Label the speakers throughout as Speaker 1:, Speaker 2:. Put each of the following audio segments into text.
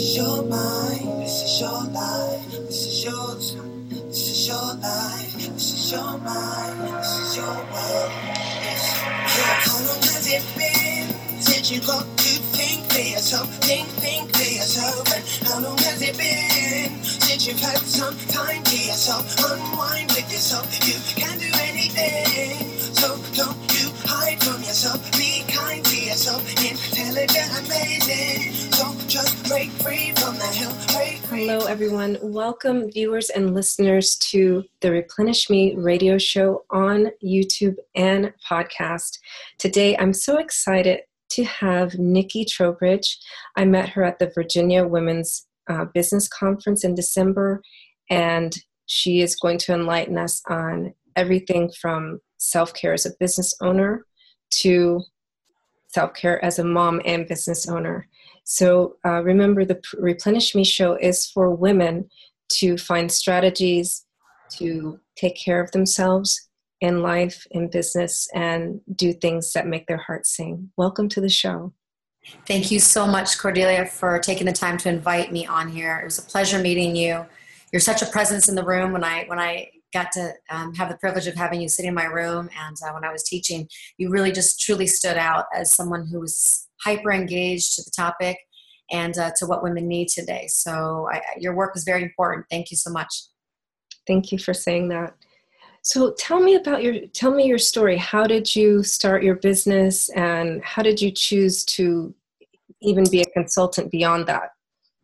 Speaker 1: is your mind, this is your life, this is your time, This is your life, this is your mind, this is your world. Yes. How long has it been since you got to think for yourself, think, think for yourself? And how long has it been since you've had some time to yourself, unwind with yourself? You can do anything, so don't you hide from yourself. Be kind to yourself, intelligent, amazing. So just break free from the hill.
Speaker 2: Hello, everyone. Welcome, viewers and listeners, to the Replenish Me radio show on YouTube and podcast. Today, I'm so excited to have Nikki Trowbridge. I met her at the Virginia Women's uh, Business Conference in December, and she is going to enlighten us on everything from self care as a business owner to self care as a mom and business owner. So uh, remember, the Replenish Me show is for women to find strategies to take care of themselves in life, in business, and do things that make their hearts sing. Welcome to the show.
Speaker 3: Thank you so much, Cordelia, for taking the time to invite me on here. It was a pleasure meeting you. You're such a presence in the room. When I when I got to um, have the privilege of having you sit in my room, and uh, when I was teaching, you really just truly stood out as someone who was hyper engaged to the topic and uh, to what women need today. So I, your work is very important. Thank you so much.
Speaker 2: Thank you for saying that. So tell me about your tell me your story. How did you start your business and how did you choose to even be a consultant beyond that?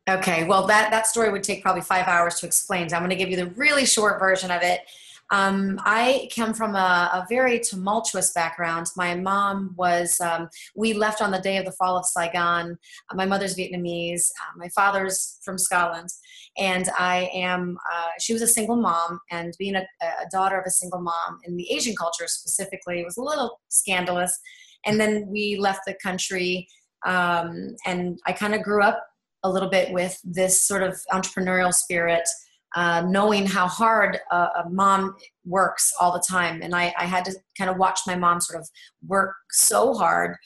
Speaker 3: Okay, well that that story would take probably 5 hours to explain. So I'm going to give you the really short version of it. Um, I come from a, a, very tumultuous background. My mom was, um, we left on the day of the fall of Saigon. My mother's Vietnamese, uh, my father's from Scotland. And I am, uh, she was a single mom, and being a, a, daughter of a single mom in the Asian culture specifically was a little scandalous. And then we left the country, um, and I kind of grew up a little bit with this sort of entrepreneurial spirit uh, knowing how hard a, a, mom works all the time. And I, I, had to kind of watch my mom sort of work so hard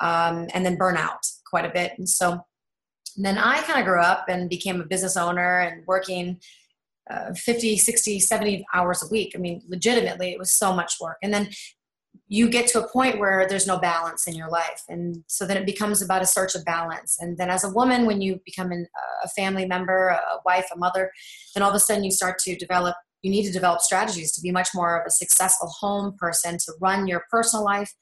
Speaker 3: um, and then burn out quite a bit. And so and then I kind of grew up and became a business owner and working uh, 50, 60, 70 hours a week. I mean, legitimately, it was so much work. And then you get to a point where there's no balance in your life. And so then it becomes about a search of balance. And then as a woman when you become an, a family member a wife a mother then all of a sudden you start to develop you need to develop strategies to be much more of a successful home person to run your personal life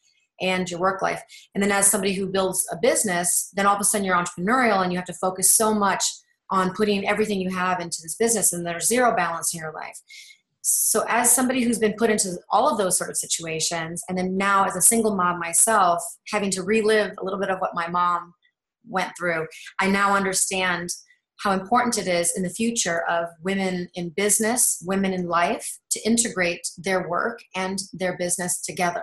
Speaker 3: and your work life. And then as somebody who builds a business then all of a sudden you're entrepreneurial and you have to focus so much on putting everything you have into this business and there's zero balance in your life so as somebody who's been put into all of those sort of situations and then now as a single mom myself having to relive a little bit of what my mom went through i now understand how important it is in the future of women in business women in life to integrate their work and their business together.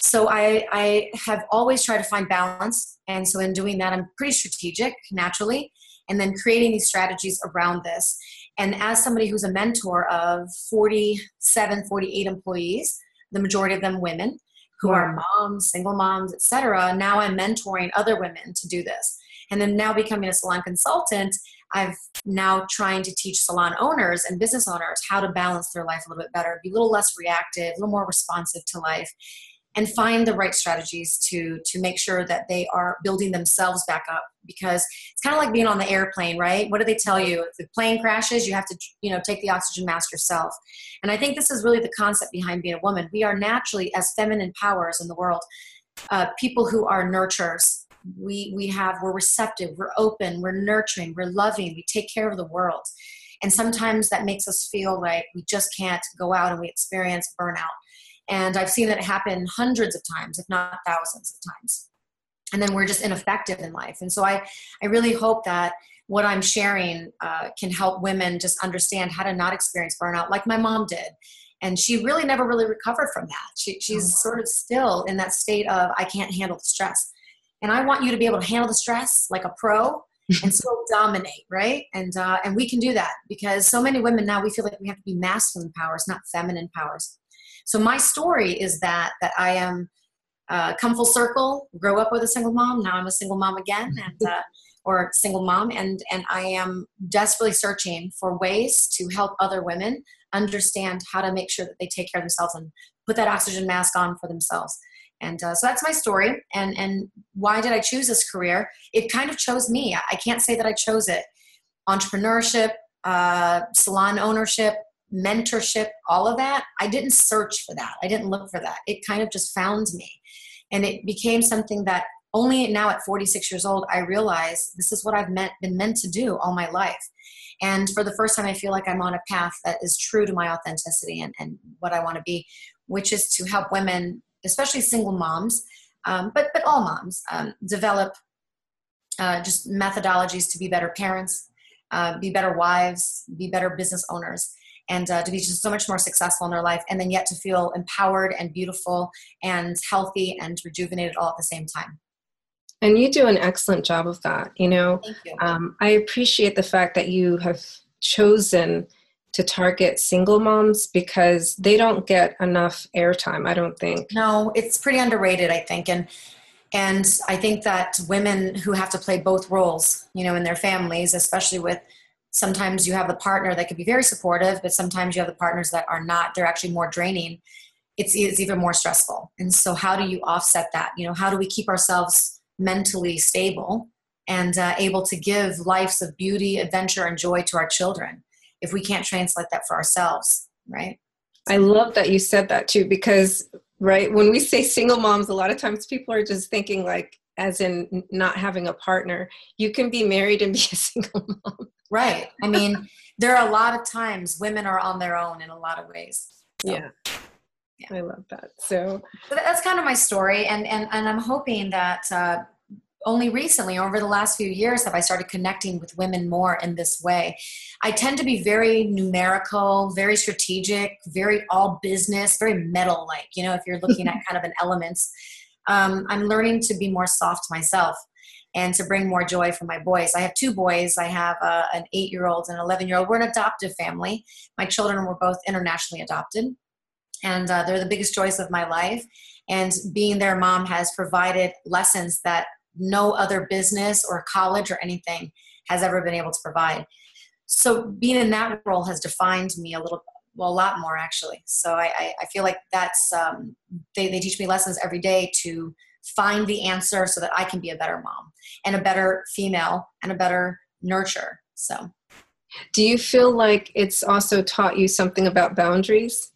Speaker 3: So I, I have always tried to find balance and so in doing that i'm pretty strategic naturally and then creating these strategies around this and as somebody who's a mentor of 47, 48 employees, the majority of them women who wow. are moms, single moms, etc. Now I'm mentoring other women to do this. And then now becoming a salon consultant, I've now trying to teach salon owners and business owners how to balance their life a little bit better, be a little less reactive, a little more responsive to life, and find the right strategies to to make sure that they are building themselves back up because it's kind of like being on the airplane right? What do they tell you? If the plane crashes you have to you know take the oxygen mask yourself. And i think this is really the concept behind being a woman. We are naturally as feminine powers in the world uh, people who are nurturers. We we have we're receptive we're open we're nurturing we're loving we take care of the world. And sometimes that makes us feel like we just can't go out and we experience burnout and I've seen that happen hundreds of times, if not thousands of times. And then we're just ineffective in life. And so I, I really hope that what I'm sharing uh, can help women just understand how to not experience burnout like my mom did. And she really never really recovered from that. She, she's oh. sort of still in that state of, I can't handle the stress. And I want you to be able to handle the stress like a pro and still dominate, right? And uh, and we can do that because so many women now we feel like we have to be masculine powers, not feminine powers. So my story is that that I am uh, come full circle, grow up with a single mom. Now I'm a single mom again, and uh, or single mom, and and I am desperately searching for ways to help other women understand how to make sure that they take care of themselves and put that oxygen mask on for themselves. And uh, so that's my story. And and why did I choose this career? It kind of chose me. I can't say that I chose it. Entrepreneurship, uh, salon ownership, mentorship, all of that. I didn't search for that. I didn't look for that. It kind of just found me, and it became something that only now at 46 years old I realize this is what I've meant, been meant to do all my life. And for the first time, I feel like I'm on a path that is true to my authenticity and, and what I want to be, which is to help women especially single moms, um, but but all moms um, develop uh, just methodologies to be better parents, uh, be better wives, be better business owners, and uh, to be just so much more successful in their life, and then yet to feel empowered and beautiful and healthy and rejuvenated all at the same time.
Speaker 2: And you do an excellent job of that. You know,
Speaker 3: you.
Speaker 2: Um, I appreciate the fact that you have chosen to target single moms because they don't get enough airtime i don't think
Speaker 3: no it's pretty underrated i think and and i think that women who have to play both roles you know in their families especially with sometimes you have the partner that could be very supportive but sometimes you have the partners that are not they're actually more draining. It's, it's even more stressful. And so how do you offset that? You know how do we keep ourselves mentally stable and uh, able to give lives of beauty adventure and joy to our children if we can't translate that for ourselves, right?
Speaker 2: I love that you said that too, because right when we say single moms, a lot of times people are just thinking like, as in not having a partner. You can be married and be a single mom.
Speaker 3: Right. I mean, there are a lot of times women are on their own in a lot of ways.
Speaker 2: So. Yeah. Yeah. I love that. So,
Speaker 3: so that's kind of my story, and and and I'm hoping that uh, only recently, over the last few years, have I started connecting with women more in this way. I tend to be very numerical, very strategic, very all business, very metal like, you know, if you're looking at kind of an elements. Um, I'm learning to be more soft myself and to bring more joy for my boys. I have two boys. I have uh, an eight year old and an 11 year old. We're an adoptive family. My children were both internationally adopted, and uh, they're the biggest joys of my life. And being their mom has provided lessons that no other business or college or anything has ever been able to provide. So being in that role has defined me a little, well, a lot more actually. So I, I feel like that's, um, they, they teach me lessons every day to find the answer so that I can be a better mom and a better female and a better nurture. So.
Speaker 2: Do you feel like it's also taught you something about boundaries?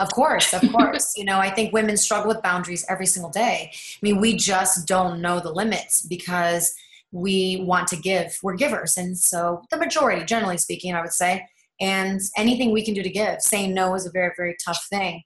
Speaker 3: Of course, of course. you know, I think women struggle with boundaries every single day. I mean, we just don't know the limits because we want to give. We're givers. And so the majority, generally speaking, I would say, and anything we can do to give, saying no is a very, very tough thing.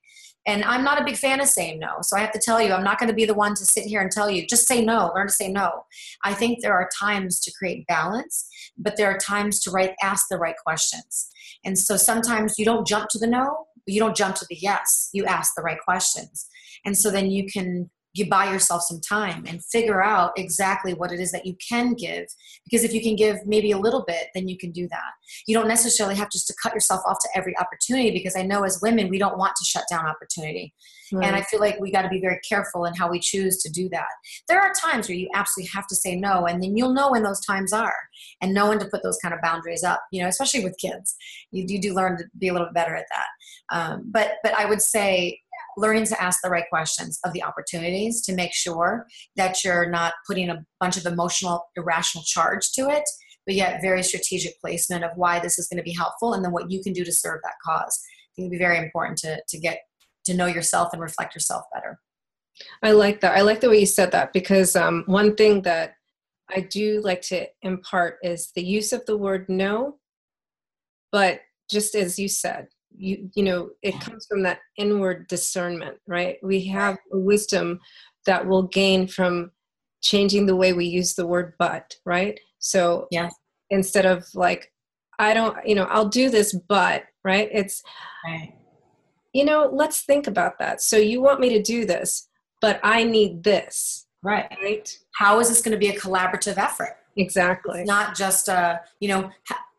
Speaker 3: And I'm not a big fan of saying no. So I have to tell you, I'm not going to be the one to sit here and tell you, just say no, learn to say no. I think there are times to create balance, but there are times to right ask the right questions. And so sometimes you don't jump to the no, you don't jump to the yes you ask the right questions and so then you can you buy yourself some time and figure out exactly what it is that you can give. Because if you can give maybe a little bit then you can do that. You don't necessarily have just to cut yourself off to every opportunity because i know as women we don't want to shut down opportunity. Right. and i feel like we got to be very careful in how we choose to do that. There are times where you absolutely have to say no and then you'll know when those times are and know when to put those kind of boundaries up you know especially with kids. You, you do learn to be a little bit better at that. Um, but but i would say learning to ask the right questions of the opportunities to make sure that you're not putting a bunch of emotional, irrational charge to it, but yet very strategic placement of why this is going to be helpful and then what you can do to serve that cause. I think it'd be very important to, to get to know yourself and reflect yourself better.
Speaker 2: I like that. I like the way you said that because um, one thing that I do like to impart is the use of the word no, but just as you said, you you know it comes from that inward discernment right? We have a wisdom that will gain from changing the way we use the word but right? So
Speaker 3: yeah
Speaker 2: instead of like i don't you know i'll do this but right? It's
Speaker 3: right.
Speaker 2: you know let's think about that. So you want me to do this but i need this
Speaker 3: right.
Speaker 2: right?
Speaker 3: How is this going to be a collaborative effort?
Speaker 2: Exactly.
Speaker 3: It's not just a you know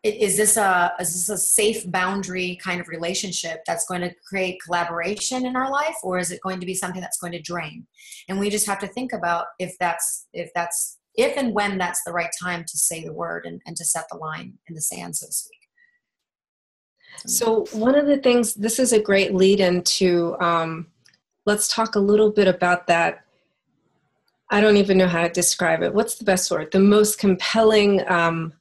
Speaker 3: is this a is this a safe boundary kind of relationship that's going to create collaboration in our life or is it going to be something that's going to drain and we just have to think about if that's if that's if and when that's the right time to say the word and, and to set the line in the sand, so to speak.
Speaker 2: So, one of the things, this is a great lead into, um, let's talk a little bit about that. I don't even know how to describe it. What's the best word? The most compelling um,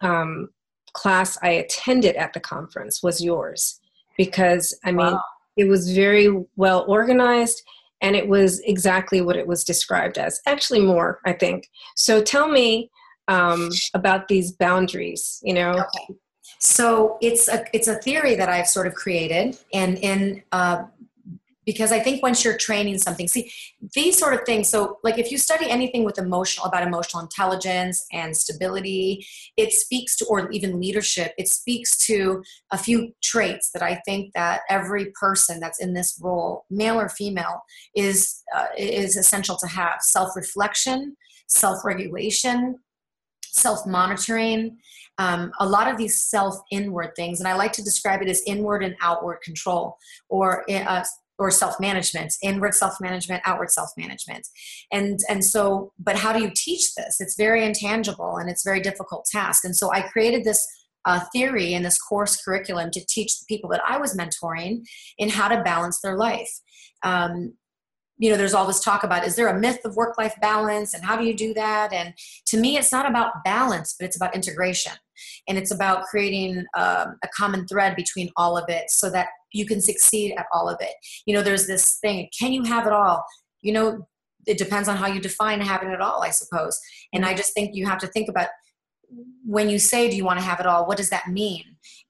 Speaker 2: um, class I attended at the conference was yours because, I mean, wow. it was very well organized and it was exactly what it was described as. Actually, more, I think. So, tell me um, about these boundaries, you know.
Speaker 3: Okay so it's a it's a theory that I've sort of created, and in uh, because I think once you're training something, see these sort of things. So, like if you study anything with emotional about emotional intelligence and stability, it speaks to, or even leadership, it speaks to a few traits that I think that every person that's in this role, male or female, is uh, is essential to have: self reflection, self regulation, self monitoring, um, a lot of these self inward things, and I like to describe it as inward and outward control or uh, or self management inward self management outward self management and and so but how do you teach this? It's very intangible and it's very difficult task. And so i created this uh, theory in this course curriculum to teach the people that i was mentoring in how to balance their life. Um, you know there's all this talk about is there a myth of work life balance and how do you do that? And to me it's not about balance but it's about integration and it's about creating um, a common thread between all of it so that you can succeed at all of it. You know there's this thing can you have it all? You know it depends on how you define having it all i suppose. And i just think you have to think about when you say do you want to have it all? what does that mean?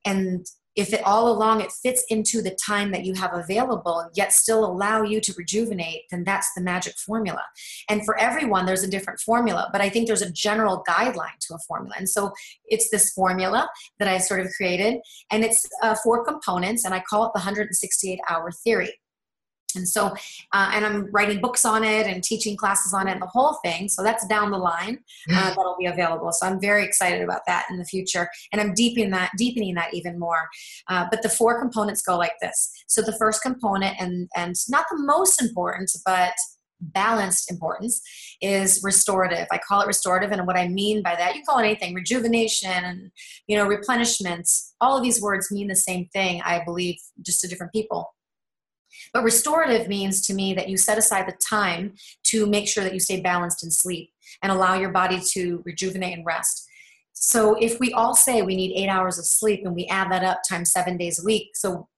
Speaker 3: And if it all along it fits into the time that you have available yet still allow you to rejuvenate then that's the magic formula. And for everyone there's a different formula but i think there's a general guideline to a formula. And so it's this formula that i sort of created and it's uh, four components and i call it the 168 hour theory and so uh, and i'm writing books on it and teaching classes on it and the whole thing. So that's down the line uh, that'll be available. So i'm very excited about that in the future. And i'm deepening that deepening that even more. Uh, but the four components go like this. So the first component and and not the most important but balanced importance is restorative. I call it restorative and what i mean by that you call it anything rejuvenation and you know replenishment all of these words mean the same thing i believe just to different people but restorative means to me that you set aside the time to make sure that you stay balanced in sleep and allow your body to rejuvenate and rest. So if we all say we need eight hours of sleep and we add that up times seven days a week, so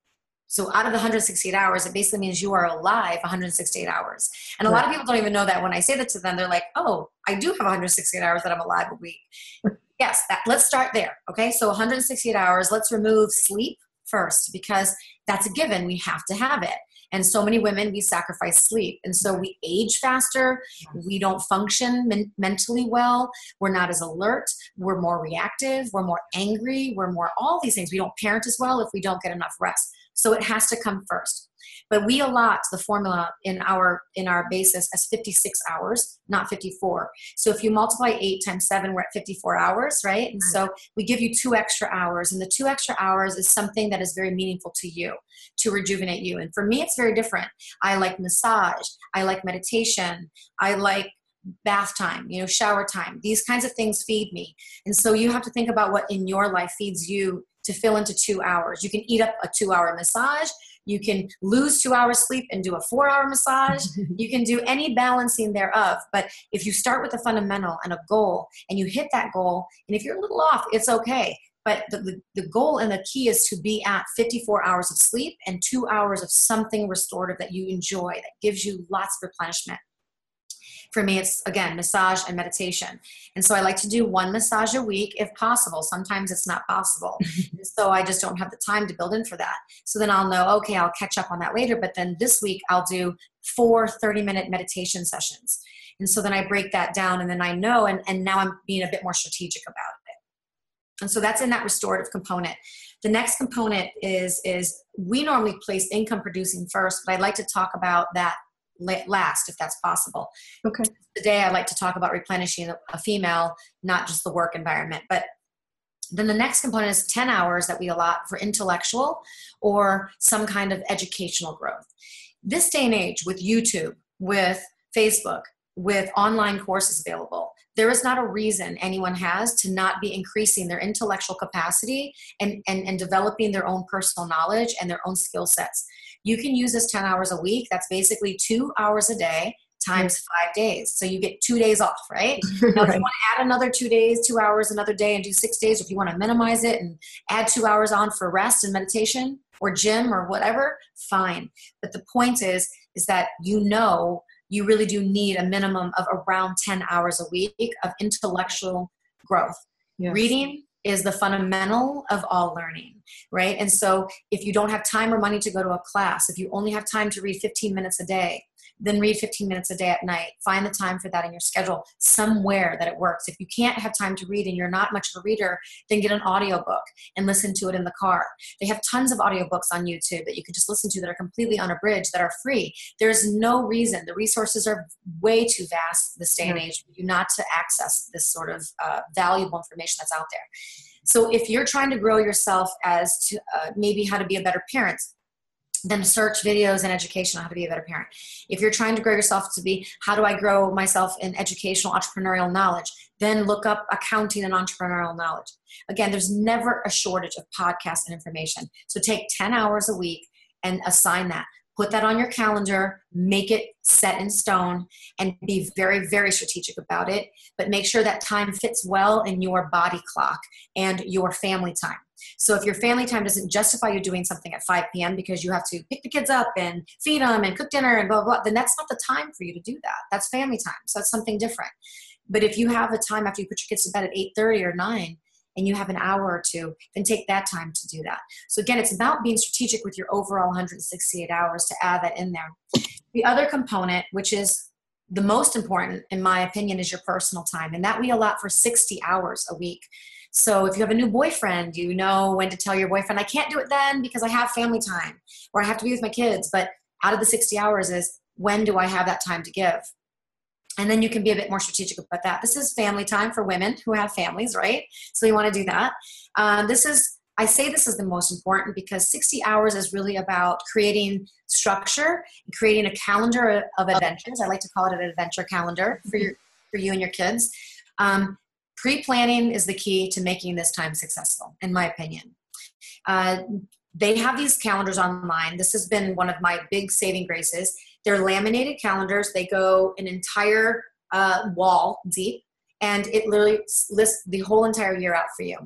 Speaker 3: so out of the 168 hours, it basically means you are alive 168 hours. And a lot of people don't even know that when I say that to them, they're like, oh, I do have 168 hours that I'm alive a week. yes, that, let's start there. Okay, so 168 hours, let's remove sleep first because that's a given. We have to have it. And so many women, we sacrifice sleep. And so we age faster. We don't function men- mentally well. We're not as alert. We're more reactive. We're more angry. We're more all these things. We don't parent as well if we don't get enough rest. So it has to come first. But we allot the formula in our in our basis as 56 hours, not 54. So if you multiply 8 times 7, we're at 54 hours, right? And so we give you two extra hours. And the two extra hours is something that is very meaningful to you, to rejuvenate you. And for me, it's very different. I like massage, I like meditation, I like bath time, you know, shower time. These kinds of things feed me. And so you have to think about what in your life feeds you to fill into two hours. You can eat up a two hour massage. You can lose two hours sleep and do a four hour massage. you can do any balancing thereof. But if you start with a fundamental and a goal and you hit that goal, and if you're a little off, it's okay. But the, the, the goal and the key is to be at 54 hours of sleep and two hours of something restorative that you enjoy, that gives you lots of replenishment for me it's again massage and meditation. And so i like to do one massage a week if possible. Sometimes it's not possible. So i just don't have the time to build in for that. So then i'll know okay i'll catch up on that later but then this week i'll do four 30 minute meditation sessions. And so then i break that down and then i know and, and now i'm being a bit more strategic about it. And so that's in that restorative component. The next component is is we normally place income producing first but i'd like to talk about that last if that's possible.
Speaker 2: Okay.
Speaker 3: Today I like to talk about replenishing a female, not just the work environment. But then the next component is 10 hours that we allot for intellectual or some kind of educational growth. This day and age with YouTube, with Facebook, with online courses available, there is not a reason anyone has to not be increasing their intellectual capacity and, and, and developing their own personal knowledge and their own skill sets. You can use this 10 hours a week. That's basically two hours a day times five days. So you get two days off, right? Now, if you want to add another two days, two hours another day, and do six days, if you want to minimize it and add two hours on for rest and meditation or gym or whatever, fine. But the point is, is that you know you really do need a minimum of around 10 hours a week of intellectual growth. Yes. Reading is the fundamental of all learning, right? And so if you don't have time or money to go to a class, if you only have time to read 15 minutes a day, then read 15 minutes a day at night. Find the time for that in your schedule somewhere that it works. If you can't have time to read and you're not much of a reader, then get an audiobook and listen to it in the car. They have tons of audiobooks on YouTube that you can just listen to that are completely unabridged, that are free. There's no reason. The resources are way too vast this day and age for you not to access this sort of uh, valuable information that's out there. So if you're trying to grow yourself as to uh, maybe how to be a better parent, then search videos and education on how to be a better parent. If you're trying to grow yourself to be, how do I grow myself in educational entrepreneurial knowledge? Then look up accounting and entrepreneurial knowledge. Again, there's never a shortage of podcasts and information. So take 10 hours a week and assign that. Put that on your calendar, make it set in stone, and be very, very strategic about it. But make sure that time fits well in your body clock and your family time. So if your family time doesn't justify you doing something at 5 p.m. because you have to pick the kids up and feed them and cook dinner and blah, blah, blah, then that's not the time for you to do that. That's family time. So that's something different. But if you have a time after you put your kids to bed at 8.30 or 9 and you have an hour or two, then take that time to do that. So again, it's about being strategic with your overall 168 hours to add that in there. The other component, which is the most important, in my opinion, is your personal time. And that we allot for 60 hours a week. So if you have a new boyfriend, you know when to tell your boyfriend, I can't do it then because I have family time or I have to be with my kids. But out of the 60 hours is when do I have that time to give? And then you can be a bit more strategic about that. This is family time for women who have families, right? So you want to do that. Um, this is, I say this is the most important because 60 hours is really about creating structure, creating a calendar of adventures. I like to call it an adventure calendar for your for you and your kids. Um, Pre-planning is the key to making this time successful, in my opinion. Uh, they have these calendars online. This has been one of my big saving graces. They're laminated calendars. They go an entire uh, wall deep and it literally lists the whole entire year out for you.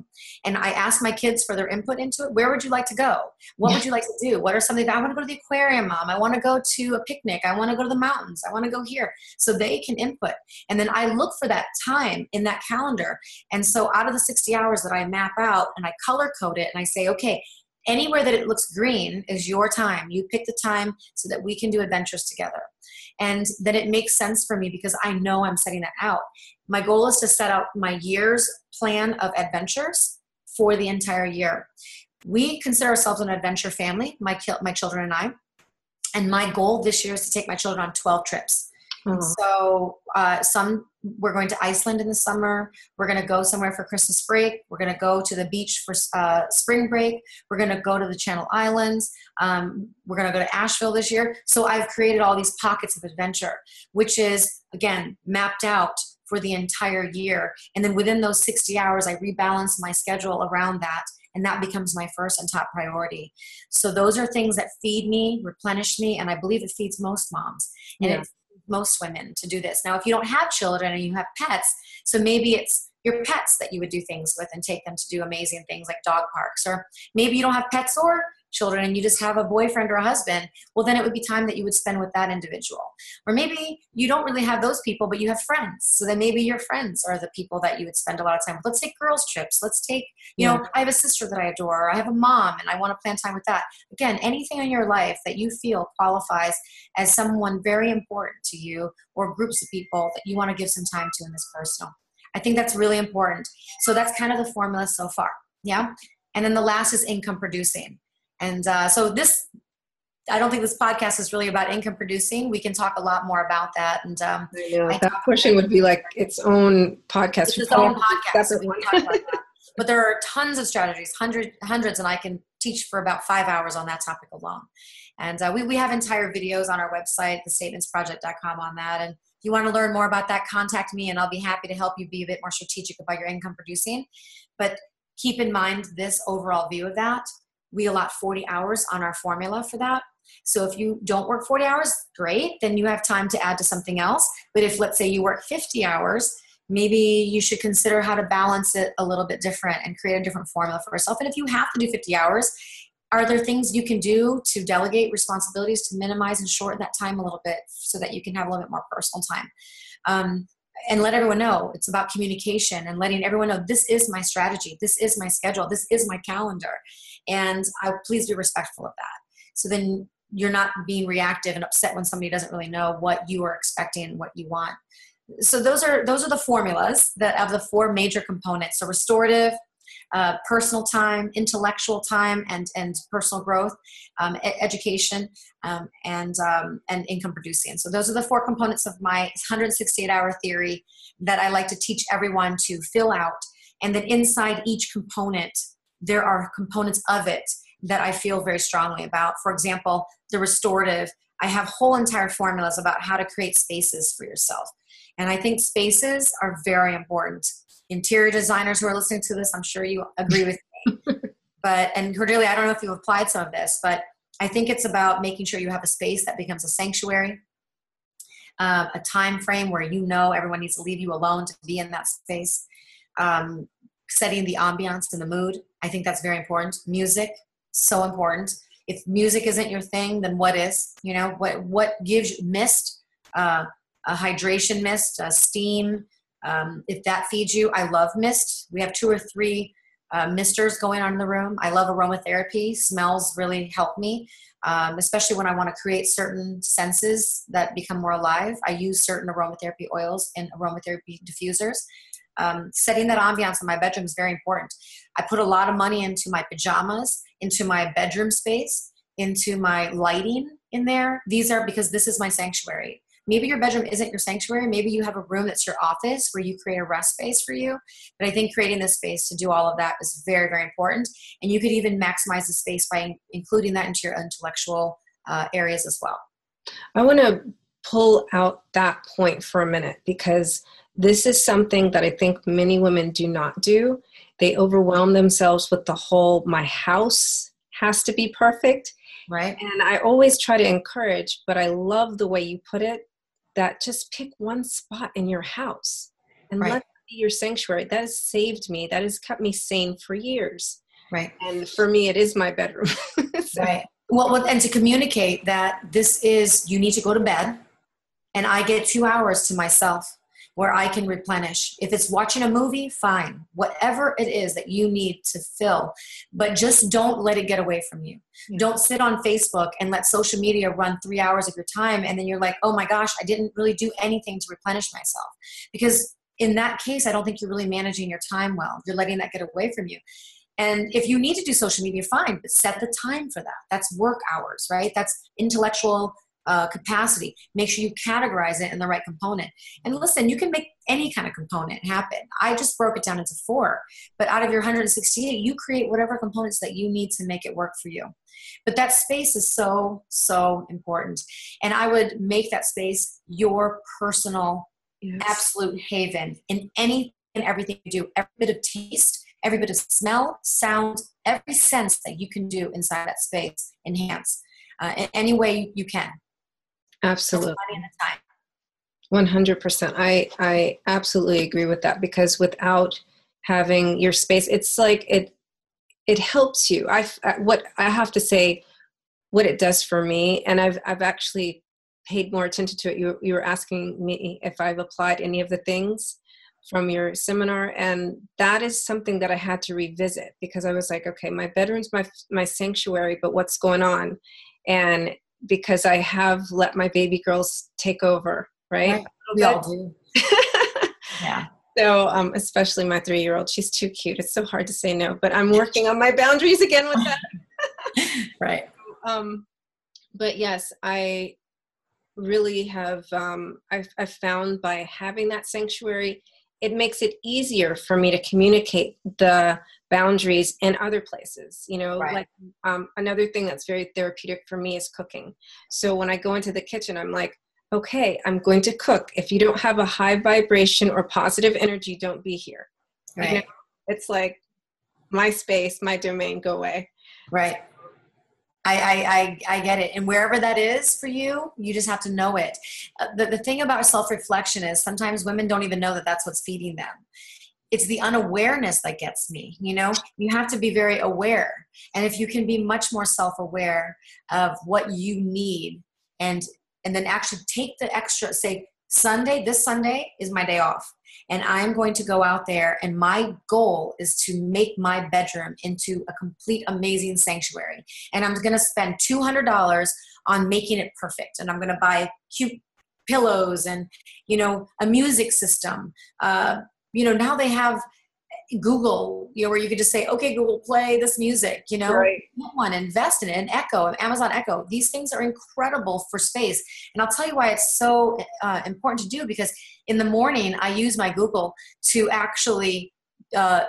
Speaker 3: And I asked my kids for their input into it. Where would you like to go? What would you like to do? What are something that I want to go to the aquarium, mom? I want to go to a picnic. I want to go to the mountains. I want to go here. So they can input. And then I look for that time in that calendar. And so out of the 60 hours that I map out and I color code it and I say, okay, anywhere that it looks green is your time. You pick the time so that we can do adventures together. And then it makes sense for me because I know I'm setting that out. My goal is to set out my year's plan of adventures for the entire year. We consider ourselves an adventure family, my, my children and I. And my goal this year is to take my children on 12 trips. Mm-hmm. So uh, some we're going to Iceland in the summer. We're going to go somewhere for Christmas break. We're going to go to the beach for uh, spring break. We're going to go to the Channel Islands. Um, we're going to go to Asheville this year. So I've created all these pockets of adventure, which is again mapped out for the entire year. And then within those 60 hours, I rebalance my schedule around that and that becomes my first and top priority. So those are things that feed me, replenish me, and I believe it feeds most moms. And yeah. it most women to do this. Now, if you don't have children and you have pets, so maybe it's your pets that you would do things with and take them to do amazing things like dog parks, or maybe you don't have pets or children and you just have a boyfriend or a husband, well, then it would be time that you would spend with that individual. Or maybe you don't really have those people, but you have friends. So then maybe your friends are the people that you would spend a lot of time with. Let's take girls' trips. Let's take, you yeah. know, I have a sister that I adore, or I have a mom and I want to plan time with that. Again, anything in your life that you feel qualifies as someone very important to you or groups of people that you want to give some time to in this personal. I think that's really important. So that's kind of the formula so far. Yeah. And then the last is income producing. And uh, so this, I don't think this podcast is really about income producing. We can talk a lot more about that. And um,
Speaker 2: I that portion would be like its own podcast.
Speaker 3: It's its own podcast. but there are tons of strategies, hundred, hundreds, and I can teach for about five hours on that topic alone. And uh, we, we have entire videos on our website, thestatementsproject.com on that. And if you want to learn more about that, contact me and I'll be happy to help you be a bit more strategic about your income producing. But keep in mind this overall view of that. We allot 40 hours on our formula for that. So if you don't work 40 hours, great, then you have time to add to something else. But if, let's say, you work 50 hours, maybe you should consider how to balance it a little bit different and create a different formula for yourself. And if you have to do 50 hours, are there things you can do to delegate responsibilities to minimize and shorten that time a little bit so that you can have a little bit more personal time? Um, and let everyone know it's about communication and letting everyone know this is my strategy, this is my schedule, this is my calendar, and I please be respectful of that. So then you're not being reactive and upset when somebody doesn't really know what you are expecting and what you want. So those are those are the formulas that of the four major components. So restorative, uh, personal time, intellectual time, and and personal growth, um, education, um, and um, and income producing. So those are the four components of my 168 hour theory that I like to teach everyone to fill out. And then inside each component, there are components of it that I feel very strongly about. For example, the restorative. I have whole entire formulas about how to create spaces for yourself. And I think spaces are very important interior designers who are listening to this, I'm sure you agree with me. but and Cordelia, I don't know if you've applied some of this, but I think it's about making sure you have a space that becomes a sanctuary, uh, a time frame where you know everyone needs to leave you alone to be in that space. Um, setting the ambiance and the mood. I think that's very important. Music, so important. If music isn't your thing, then what is? You know, what what gives mist, uh, a hydration mist, a steam, um, if that feeds you, I love mist. We have two or three uh, misters going on in the room. I love aromatherapy. Smells really help me, um, especially when I want to create certain senses that become more alive. I use certain aromatherapy oils and aromatherapy diffusers. Um, setting that ambiance in my bedroom is very important. I put a lot of money into my pajamas, into my bedroom space, into my lighting in there. These are because this is my sanctuary. Maybe your bedroom isn't your sanctuary. Maybe you have a room that's your office where you create a rest space for you. But i think creating this space to do all of that is very very important. And you could even maximize the space by including that into your intellectual uh, areas as well.
Speaker 2: I want to pull out that point for a minute because this is something that i think many women do not do they overwhelm themselves with the whole my house has to be perfect
Speaker 3: right
Speaker 2: and i always try to encourage but i love the way you put it that just pick one spot in your house and right. let be your sanctuary. That has saved me. That has kept me sane for years.
Speaker 3: Right.
Speaker 2: And for me, it is my bedroom.
Speaker 3: so. Right. Well, and to communicate that this is, you need to go to bed and I get two hours to myself where I can replenish. If it's watching a movie, fine. Whatever it is that you need to fill, but just don't let it get away from you. Yeah. Don't sit on Facebook and let social media run three hours of your time and then you're like, oh my gosh, I didn't really do anything to replenish myself. Because in that case, I don't think you're really managing your time well. You're letting that get away from you. And if you need to do social media, fine, but set the time for that. That's work hours, right? That's intellectual uh, capacity. Make sure you categorize it in the right component. And listen, you can make any kind of component happen. I just broke it down into four, but out of your 168, you create whatever components that you need to make it work for you. But that space is so, so important. And I would make that space your personal, yes. absolute haven in anything and everything you do, every bit of taste, every bit of smell, sound, every sense that you can do inside that space, enhance uh, in any way you can.
Speaker 2: Absolutely. 100%. I, I absolutely agree with that because without having your space, it's like it, it helps you. I, what I have to say, what it does for me, and I've, I've actually paid more attention to it. You, you were asking me if I've applied any of the things from your seminar and that is something that i had to revisit because i was like okay my bedroom's my my sanctuary but what's going on and because I have let my baby girls take over, right? right.
Speaker 3: We all do.
Speaker 2: yeah. So, um, especially my three year old, she's too cute. It's so hard to say no, but I'm working on my boundaries again with that.
Speaker 3: right.
Speaker 2: Um, but yes, I really have, um, I've, I've found by having that sanctuary, it makes it easier for me to communicate the boundaries in other places you know right. like um, another thing that's very therapeutic for me is cooking so when i go into the kitchen i'm like okay, I'm going to cook. If you don't have a high vibration or positive energy, don't be here.
Speaker 3: Right.
Speaker 2: You know, it's like my space, my domain, go away.
Speaker 3: Right. I, I, I, get it. And wherever that is for you, you just have to know it. Uh, the, the thing about self reflection is sometimes women don't even know that that's what's feeding them. It's the unawareness that gets me. You know, you have to be very aware. And if you can be much more self aware of what you need and and then actually take the extra say Sunday, this Sunday is my day off and I'm going to go out there and my goal is to make my bedroom into a complete amazing sanctuary. And I'm going to spend $200 on making it perfect. And I'm going to buy cute pillows and you know a music system. Uh, you know now they have Google, you know, where you could just say, okay, Google, play this music, you know,
Speaker 2: Right.
Speaker 3: one, invest in it, and Echo, Amazon Echo. These things are incredible for space. And I'll tell you why it's so uh, important to do because in the morning, I use my Google to actually uh,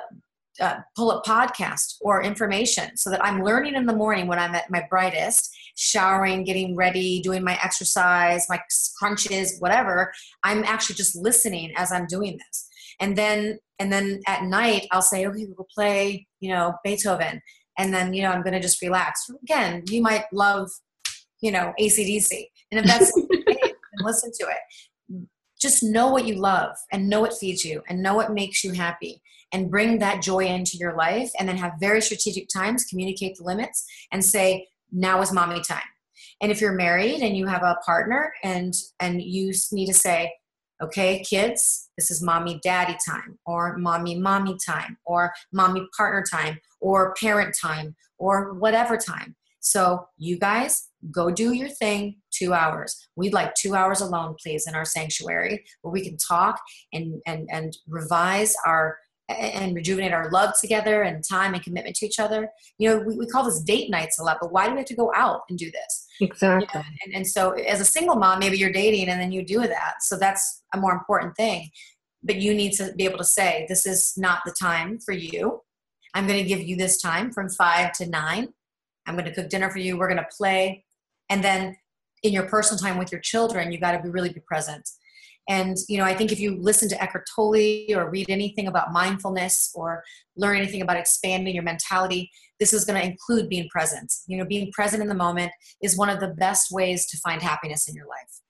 Speaker 3: uh, pull up podcast or information so that I'm learning in the morning when I'm at my brightest, showering, getting ready, doing my exercise, my crunches, whatever. I'm actually just listening as I'm doing this. And then and then at night i'll say okay we'll play you know beethoven. And then you know i'm gonna just relax. Again you might love you know acdc and if that's okay, listen to it just know what you love and know what feeds you and know what makes you happy and bring that joy into your life and then have very strategic times communicate the limits and say now is mommy time. And if you're married and you have a partner and and you need to say okay kids this is mommy daddy time or mommy mommy time or mommy partner time or parent time or whatever time. So you guys go do your thing two hours. We'd like two hours alone please in our sanctuary where we can talk and and and revise our and rejuvenate our love together and time and commitment to each other. You know we, we call this date nights a lot but why do we have to go out and do this?
Speaker 2: Exactly.
Speaker 3: you know, and, and so as a single mom maybe you're dating and then you do that. So that's a more important thing. But you need to be able to say this is not the time for you. I'm going to give you this time from five to nine. I'm going to cook dinner for you. We're going to play and then in your personal time with your children you got to be really be present. And you know i think if you listen to eckhart tolle or read anything about mindfulness or learn anything about expanding your mentality this is going to include being present. You know being present in the moment is one of the best ways to find happiness in your life.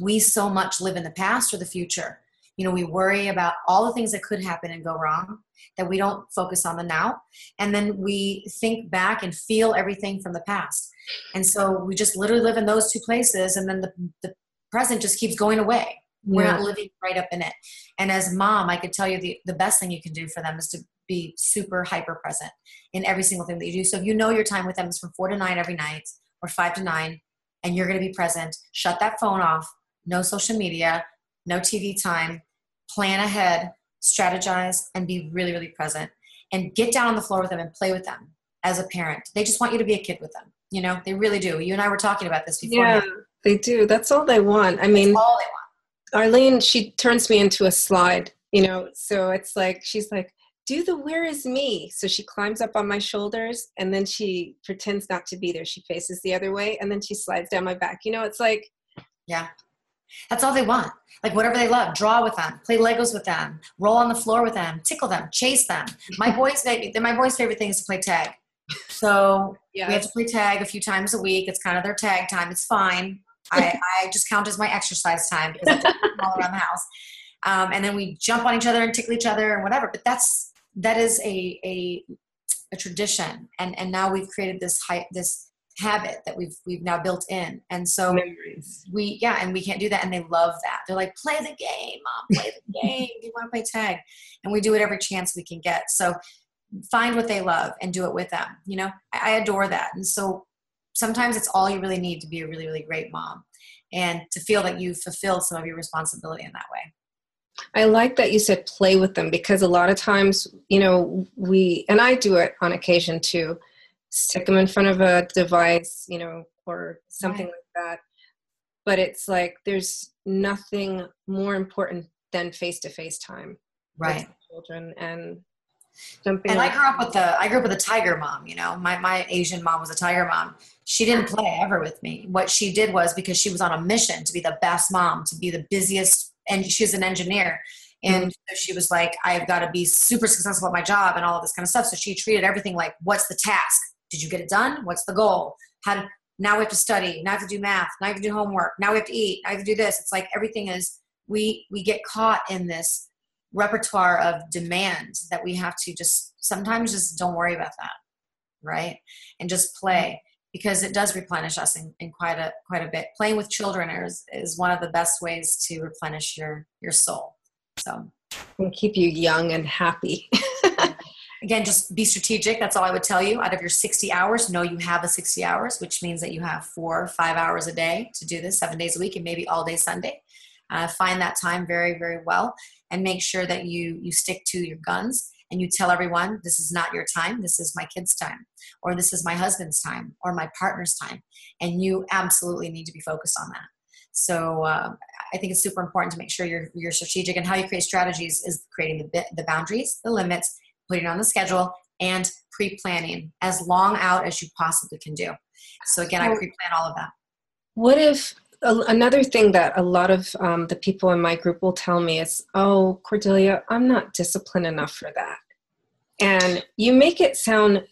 Speaker 3: We so much live in the past or the future you know we worry about all the things that could happen and go wrong that we don't focus on the now. And then we think back and feel everything from the past. And so we just literally live in those two places and then the, the present just keeps going away. We're
Speaker 2: Yeah.
Speaker 3: not living right up in it. And as mom i could tell you the, the best thing you can do for them is to be super hyper present in every single thing that you do. So if you know your time with them is from four to nine every night or five to nine and you're going to be present shut that phone off no social media no tv time plan ahead strategize and be really really present and get down on the floor with them and play with them as a parent they just want you to be a kid with them you know they really do you and i were talking about this before
Speaker 2: Yeah, they do. That's all they want. I mean,
Speaker 3: all they want
Speaker 2: Arlene, she turns me into a slide, you know, so it's like, she's like, do the where is me? So she climbs up on my shoulders and then she pretends not to be there. She faces the other way and then she slides down my back. You know, it's like,
Speaker 3: Yeah. That's all they want. Like whatever they love, draw with them, play Legos with them, roll on the floor with them, tickle them, chase them. My boys, my boys' favorite thing is to play tag. So we have to play tag a few times a week. It's kind of their tag time. It's fine. I, I just count as my exercise time because I all around the house. Um, and then we jump on each other and tickle each other and whatever. But that's that is a a, a tradition, and and now we've created this hi- this habit that we've we've now built in. And so
Speaker 2: memories.
Speaker 3: we yeah and we can't do that and they love that. They're like play the game mom play the game. Do you want to play tag? And we do it every chance we can get. So find what they love and do it with them you know? I, I adore that. And so sometimes it's all you really need to be a really really great mom and to feel that you've fulfilled some of your responsibility in that way.
Speaker 2: I like that you said play with them because a lot of times, you know, we, and I do it on occasion too, stick them in front of a device, you know, or something
Speaker 3: Right.
Speaker 2: like that. But it's like there's nothing more important than face to face time with children and jumping.
Speaker 3: and I grew up with the I grew up with a tiger mom. You know, my my Asian mom was a tiger mom. she didn't play ever with me. What she did was because she was on a mission to be the best mom, to be the busiest, and she's an engineer. And mm-hmm. she was like, I've got to be super successful at my job and all of this kind of stuff. So she treated everything like, what's the task? Did you get it done? What's the goal? How to, now we have to study, now we have to do math, now we have to do homework, now we have to eat, now we have to do this. It's like everything is, we, we get caught in this repertoire of demands that we have to just sometimes just don't worry about that right and just play because it does replenish us in, in quite a quite a bit playing with children is, is one of the best ways to replenish your your soul so
Speaker 2: and keep you young and happy
Speaker 3: again just be strategic. That's all i would tell you. Out of your 60 hours know you have a 60 hours which means that you have four five hours a day to do this seven days a week and maybe all day sunday. Uh, find that time very very well and make sure that you you stick to your guns and you tell everyone this is not your time. This is my kids time or this is my husband's time or my partner's time. And you absolutely need to be focused on that. So uh, i think it's super important to make sure you're, you're strategic and how you create strategies is creating the, the boundaries the limits putting on the schedule and pre-planning as long out as you possibly can do. So again i pre-plan all of that.
Speaker 2: what if another thing that a lot of um, the people in my group will tell me is, "Oh, Cordelia, I'm not disciplined enough for that," and you make it sound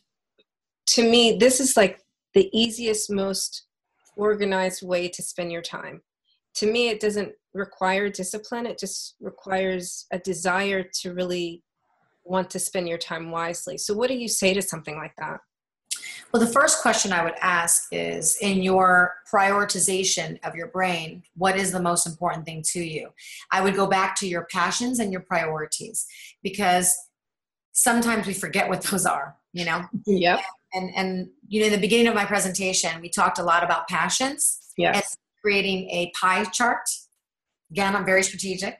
Speaker 2: to me this is like the easiest, most organized way to spend your time. To me, it doesn't require discipline; it just requires a desire to really want to spend your time wisely. So, what do you say to something like that?
Speaker 3: Well, the first question I would ask is in your prioritization of your brain, what is the most important thing to you? I would go back to your passions and your priorities because sometimes we forget what those are, you know?
Speaker 2: Yep.
Speaker 3: And, and, you know, in the beginning of my presentation, we talked a lot about passions
Speaker 2: yes.
Speaker 3: creating a pie chart. Again, I'm very strategic.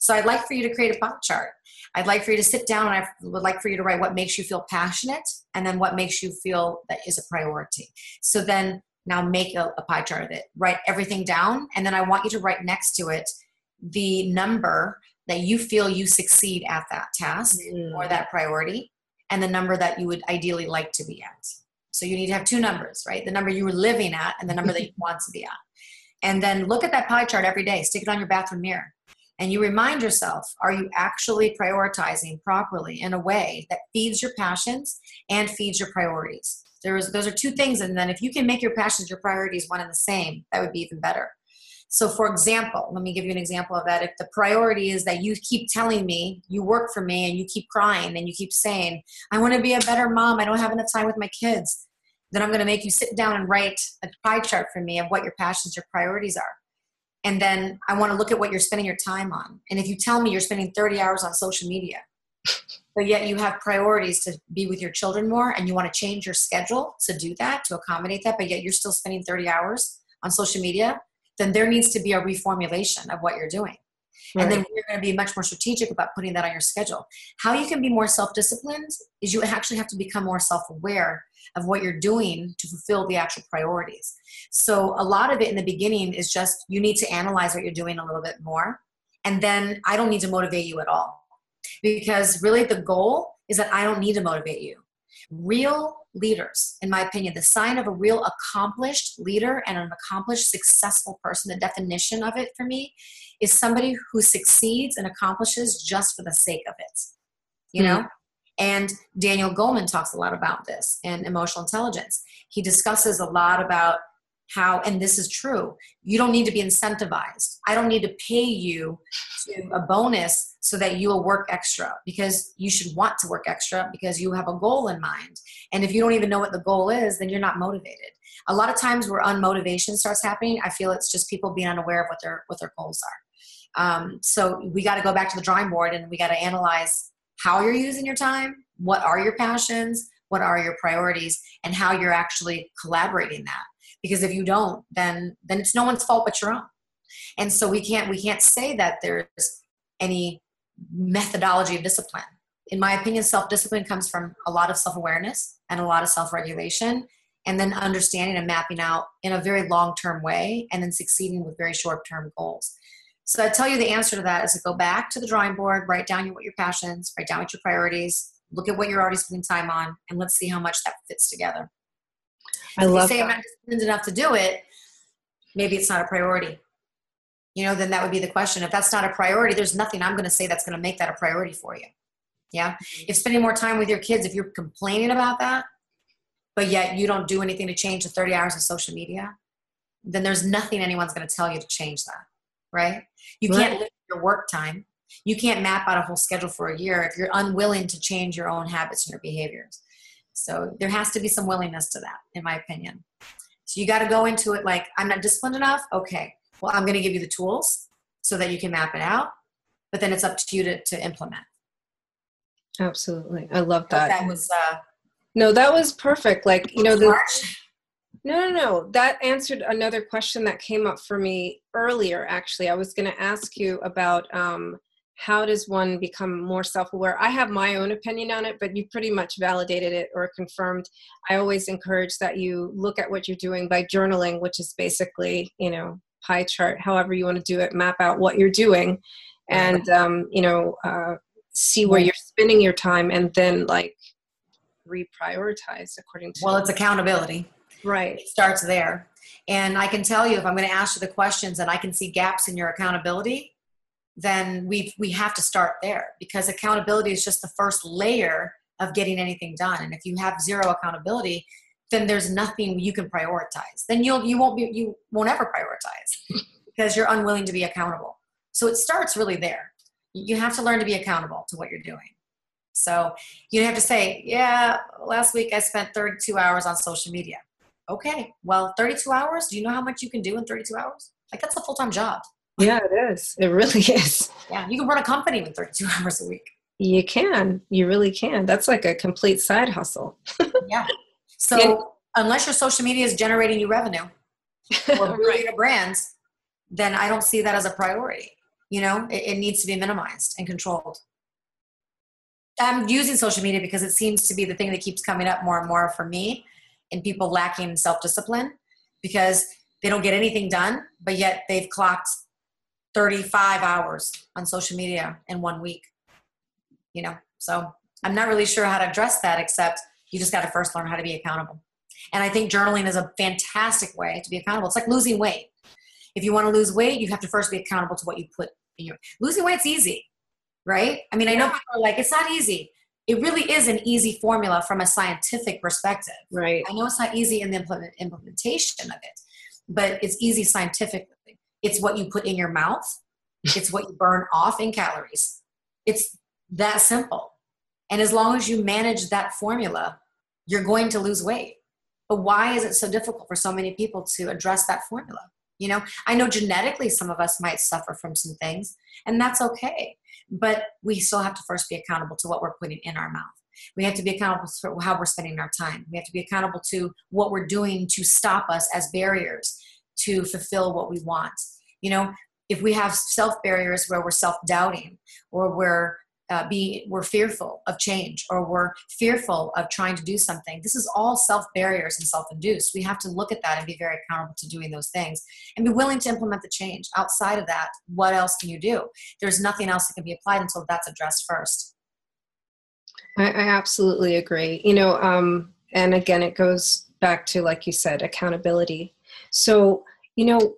Speaker 3: So I'd like for you to create a pie chart I'd like for you to sit down and I would like for you to write what makes you feel passionate and then what makes you feel that is a priority. So then now make a, a pie chart of it. Write everything down and then I want you to write next to it the number that you feel you succeed at that task mm. or that priority and the number that you would ideally like to be at. So you need to have two numbers, right? The number you were living at and the number that you want to be at. And then look at that pie chart every day. Stick it on your bathroom mirror and you remind yourself are you actually prioritizing properly in a way that feeds your passions and feeds your priorities? There's, those are two things and then if you can make your passions your priorities one and the same that would be even better. So for example let me give you an example of that. If the priority is that you keep telling me you work for me and you keep crying and you keep saying i want to be a better mom i don't have enough time with my kids then i'm going to make you sit down and write a pie chart for me of what your passions your priorities are and then I want to look at what you're spending your time on. And if you tell me you're spending 30 hours on social media, but yet you have priorities to be with your children more and you want to change your schedule to do that, to accommodate that, but yet you're still spending 30 hours on social media, then there needs to be a reformulation of what you're doing. Right. And then you're going to be much more strategic about putting that on your schedule. How you can be more self disciplined is you actually have to become more self aware of what you're doing to fulfill the actual priorities. So, a lot of it in the beginning is just you need to analyze what you're doing a little bit more. And then I don't need to motivate you at all. Because really, the goal is that I don't need to motivate you. Real leaders, in my opinion, the sign of a real accomplished leader and an accomplished, successful person, the definition of it for me is somebody who succeeds and accomplishes just for the sake of it. You mm-hmm. know? And Daniel Goleman talks a lot about this in emotional intelligence. He discusses a lot about how, and this is true, you don't need to be incentivized. I don't need to pay you to a bonus so that you'll work extra because you should want to work extra because you have a goal in mind. And if you don't even know what the goal is, then you're not motivated. A lot of times where unmotivation starts happening, I feel it's just people being unaware of what their what their goals are. Um, so we got to go back to the drawing board and we got to analyze how you're using your time, what are your passions, what are your priorities, and how you're actually collaborating that. Because if you don't, then then it's no one's fault but your own. And so we can't we can't say that there's any methodology of discipline. In my opinion, self-discipline comes from a lot of self-awareness and a lot of self-regulation and then understanding and mapping out in a very long-term way and then succeeding with very short-term goals. So I tell you the answer to that is to go back to the drawing board, write down what your passions, write down what your priorities, look at what you're already spending time on, and let's see how much that fits together.
Speaker 2: I love
Speaker 3: if you say
Speaker 2: that.
Speaker 3: I'm not disciplined enough to do it, maybe it's not a priority. You know, then that would be the question. If that's not a priority, there's nothing I'm going to say that's going to make that a priority for you. Yeah. Mm-hmm. If spending more time with your kids, if you're complaining about that, but yet you don't do anything to change the 30 hours of social media, then there's nothing anyone's going to tell you to change that. Right. You
Speaker 2: Right.
Speaker 3: can't limit your work time. You can't map out a whole schedule for a year if you're unwilling to change your own habits and your behaviors. So there has to be some willingness to that, in my opinion. So you got to go into it like, I'm not disciplined enough. Okay. Well, I'm going to give you the tools so that you can map it out. But then it's up to you to, to implement.
Speaker 2: Absolutely. I love that.
Speaker 3: that was uh,
Speaker 2: no, that was perfect. Like, you know, the. No, no, no. That answered another question that came up for me earlier, actually. I was going to ask you about um, how does one become more self aware? I have my own opinion on it, but you pretty much validated it or confirmed. I always encourage that you look at what you're doing by journaling, which is basically, you know, pie chart, however you want to do it, map out what you're doing and, um, you know, uh, see where you're spending your time and then like reprioritize according to.
Speaker 3: Well, it's accountability.
Speaker 2: Right.
Speaker 3: It starts there. And I can tell you if I'm going to ask you the questions and I can see gaps in your accountability, then we we have to start there because accountability is just the first layer of getting anything done. And if you have zero accountability, then there's nothing you can prioritize. Then you'll you won't be you won't ever prioritize because you're unwilling to be accountable. So it starts really there. You have to learn to be accountable to what you're doing. So you have to say, yeah, last week I spent 32 hours on social media. Okay, well, 32 hours. Do you know how much you can do in 32 hours? Like that's a full time job.
Speaker 2: Yeah, it is. It really is.
Speaker 3: Yeah, you can run a company with 32 hours a week.
Speaker 2: You can. You really can. That's like a complete side hustle.
Speaker 3: Yeah. So
Speaker 2: Yeah.
Speaker 3: unless your social media is generating you revenue or building a brand, then I don't see that as a priority. You know, it, it needs to be minimized and controlled. I'm using social media because it seems to be the thing that keeps coming up more and more for me and people lacking self discipline because they don't get anything done, but yet they've clocked 35 hours on social media in one week. You know, so I'm not really sure how to address that except you just got to first learn how to be accountable. And I think journaling is a fantastic way to be accountable. It's like losing weight. If you want to lose weight, you have to first be accountable to what you put in your losing weight's easy, right? I mean, I know people are like, it's not easy. It really is an easy formula from a scientific perspective.
Speaker 2: Right.
Speaker 3: I know it's not easy in the implement, implementation of it, but it's easy scientifically. It's what you put in your mouth, it's what you burn off in calories. It's that simple. And as long as you manage that formula, you're going to lose weight. But why is it so difficult for so many people to address that formula? You know, I know genetically some of us might suffer from some things, and that's okay. But we still have to first be accountable to what we're putting in our mouth. We have to be accountable for how we're spending our time. We have to be accountable to what we're doing to stop us as barriers to fulfill what we want. You know, if we have self barriers where we're self doubting or we're uh, be we're fearful of change or we're fearful of trying to do something. This is all self barriers and self induced we have to look at that and be very accountable to doing those things and be willing to implement the change. Outside of that what else can you do? There's nothing else that can be applied until that's addressed first.
Speaker 2: I, I absolutely agree. You know, um, and again, it goes back to, like you said, accountability. So, you know,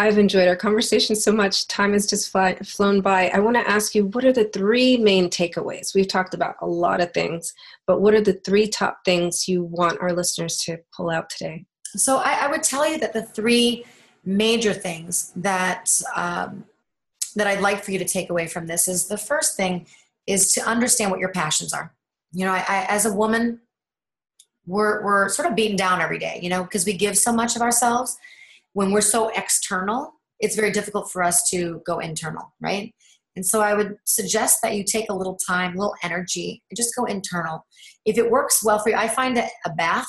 Speaker 2: I've enjoyed our conversation so much. Time has just fly, flown by. I want to ask you what are the three main takeaways? We've talked about a lot of things, but what are the three top things you want our listeners to pull out today?
Speaker 3: So I, I would tell you that the three major things that um, that I'd like for you to take away from this is the first thing is to understand what your passions are. You know, I, I, as a woman, we're we're sort of beaten down every day. You know, because we give so much of ourselves. When we're so external, it's very difficult for us to go internal, right? And so I would suggest that you take a little time, a little energy, and just go internal. If it works well for you, I find that a bath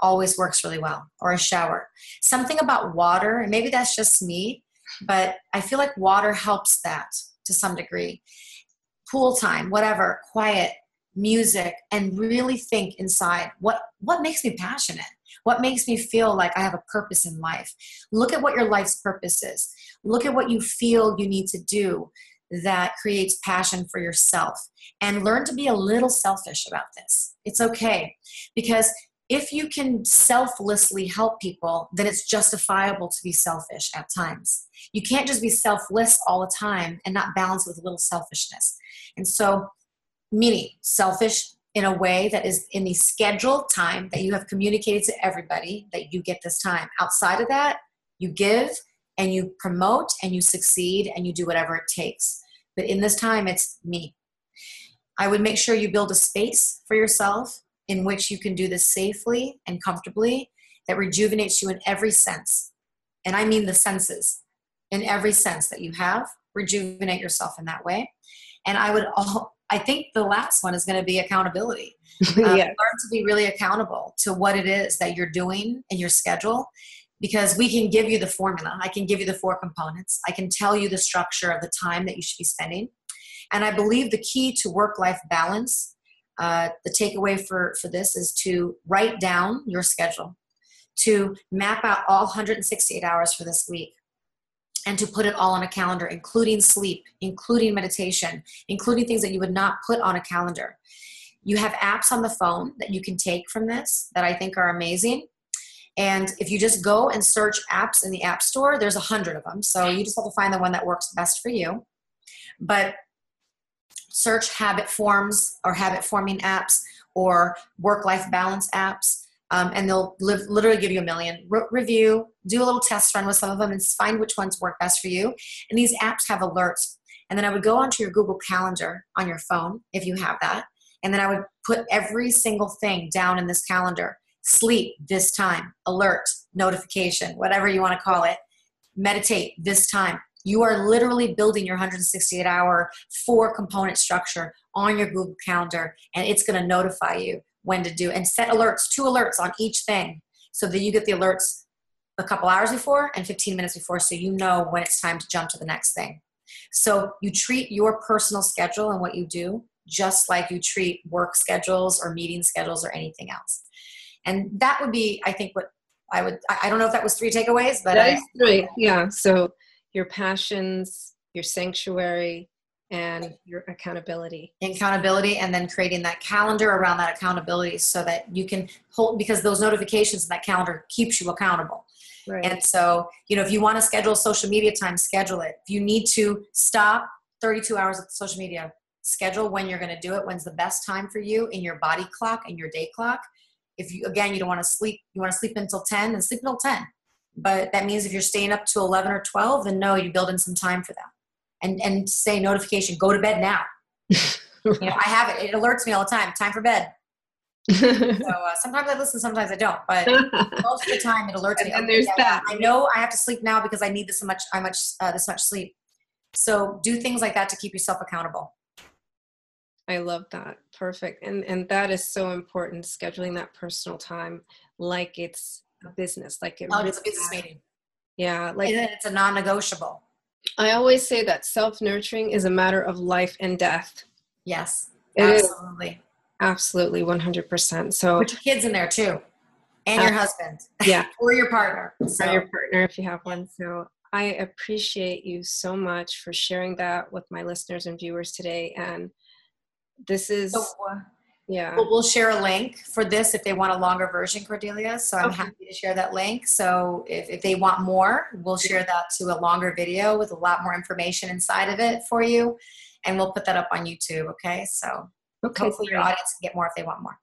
Speaker 3: always works really well, or a shower. Something about water, and maybe that's just me, but I feel like water helps that to some degree. Pool time, whatever, quiet, music, and really think inside what what makes me passionate? What makes me feel like I have a purpose in life? Look at what your life's purpose is. Look at what you feel you need to do that creates passion for yourself and learn to be a little selfish about this. It's okay because if you can selflessly help people, then it's justifiable to be selfish at times. You can't just be selfless all the time and not balance with a little selfishness. And so, meaning selfish in a way that is in the scheduled time that you have communicated to everybody that you get this time. Outside of that, you give and you promote and you succeed and you do whatever it takes. But in this time, it's me. I would make sure you build a space for yourself in which you can do this safely and comfortably that rejuvenates you in every sense. And I mean the senses, in every sense that you have. Rejuvenate yourself in that way. And I would all, I think the last one is going to be accountability. Um, Learn to be really accountable to what it is that you're doing in your schedule because we can give you the formula. I can give you the four components. I can tell you the structure of the time that you should be spending. And I believe the key to work life balance, uh, the takeaway for, for this is to write down your schedule, to map out all 168 hours for this week, and to put it all on a calendar, including sleep, including meditation, including things that you would not put on a calendar. You have apps on the phone that you can take from this that I think are amazing. And if you just go and search apps in the App Store, there's a hundred of them. So you just have to find the one that works best for you. But search habit forms or habit forming apps or work life balance apps. Um, and they'll live, literally give you a million Re- review do a little test run with some of them and find which ones work best for you. And these apps have alerts. And then i would go onto your google calendar on your phone if you have that. And then i would put every single thing down in this calendar. Sleep this time, alert, notification, whatever you want to call it, meditate this time. You are literally building your 168 hour four component structure on your Google Calendar, and it's going to notify you when to do and set alerts, two alerts on each thing, so that you get the alerts a couple hours before and 15 minutes before, so you know when it's time to jump to the next thing. So you treat your personal schedule and what you do just like you treat work schedules or meeting schedules or anything else. And that would be, I think, what I would, I don't know if that was three takeaways, but
Speaker 2: that is three. Yeah. So your passions, your sanctuary, and your accountability.
Speaker 3: Accountability, and then creating that calendar around that accountability so that you can hold, because those notifications in that calendar keeps you accountable. Right. And so, you know, if you want to schedule social media time, schedule it. If you need to stop 32 hours of social media, schedule when you're going to do it, when's the best time for you in your body clock and your day clock, if you again you don't want to sleep you want to sleep until 10 then sleep until 10 but that means if you're staying up to 11 or 12 then no you build in some time for that and and say notification go to bed now you know i have it it alerts me all the time time for bed so uh, sometimes i listen sometimes i don't but most of the time it alerts me
Speaker 2: and there's that
Speaker 3: i know i have to sleep now because i need this much i much uh, this much sleep so do things like that to keep yourself accountable
Speaker 2: I love that. Perfect. And and that is so important, scheduling that personal time like it's a business, like
Speaker 3: it oh, it's a business meeting.
Speaker 2: Yeah, like
Speaker 3: and it's a non-negotiable.
Speaker 2: I always say that self-nurturing is a matter of life and death.
Speaker 3: Yes. It absolutely. Is.
Speaker 2: Absolutely, 100%. So
Speaker 3: put your kids in there too. And uh, your husband.
Speaker 2: Yeah.
Speaker 3: or your partner.
Speaker 2: So. Or your partner if you have one. So I appreciate you so much for sharing that with my listeners and viewers today and this is so, uh, yeah.
Speaker 3: We'll, we'll, share a link for this if they want a longer version cordelia. So i'm okay. happy to share that link. So if, if they want more we'll share that to a longer video with a lot more information inside of it for you. And we'll put that up on youtube okay? So okay, hopefully great. your audience can get more if they want more.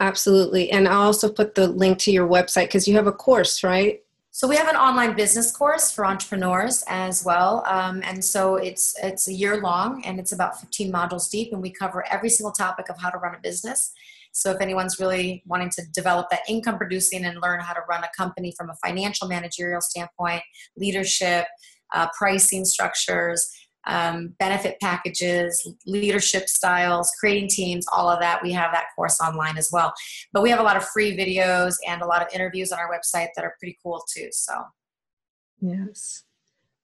Speaker 2: Absolutely. And i'll also put the link to your website because you have a course right
Speaker 3: so we have an online business course for entrepreneurs as well, um, and so it's it's a year long and it's about 15 modules deep, and we cover every single topic of how to run a business. So if anyone's really wanting to develop that income producing and learn how to run a company from a financial managerial standpoint, leadership, uh, pricing structures, um, benefit packages, leadership styles, creating teams, all of that. We have that course online as well. But we have a lot of free videos and a lot of interviews on our website that are pretty cool too. So,
Speaker 2: yes,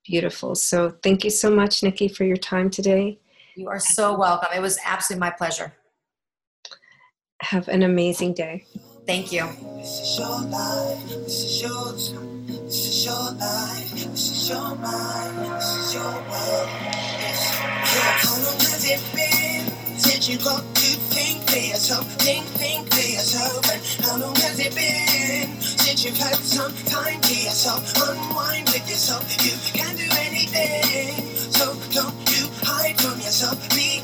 Speaker 2: beautiful. So, thank you so much, Nikki, for your time today.
Speaker 3: You are so welcome. It was absolutely my pleasure.
Speaker 2: Have an amazing day.
Speaker 3: Thank you.
Speaker 1: This is your life. This is your. This is your life. This is your mind. This is your you've had some time to yourself? Unwind with yourself, you can do anything. So don't you hide from yourself, be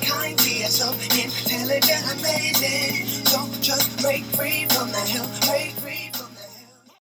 Speaker 1: yourself, intelligent, amazing. So just break free from the hell, break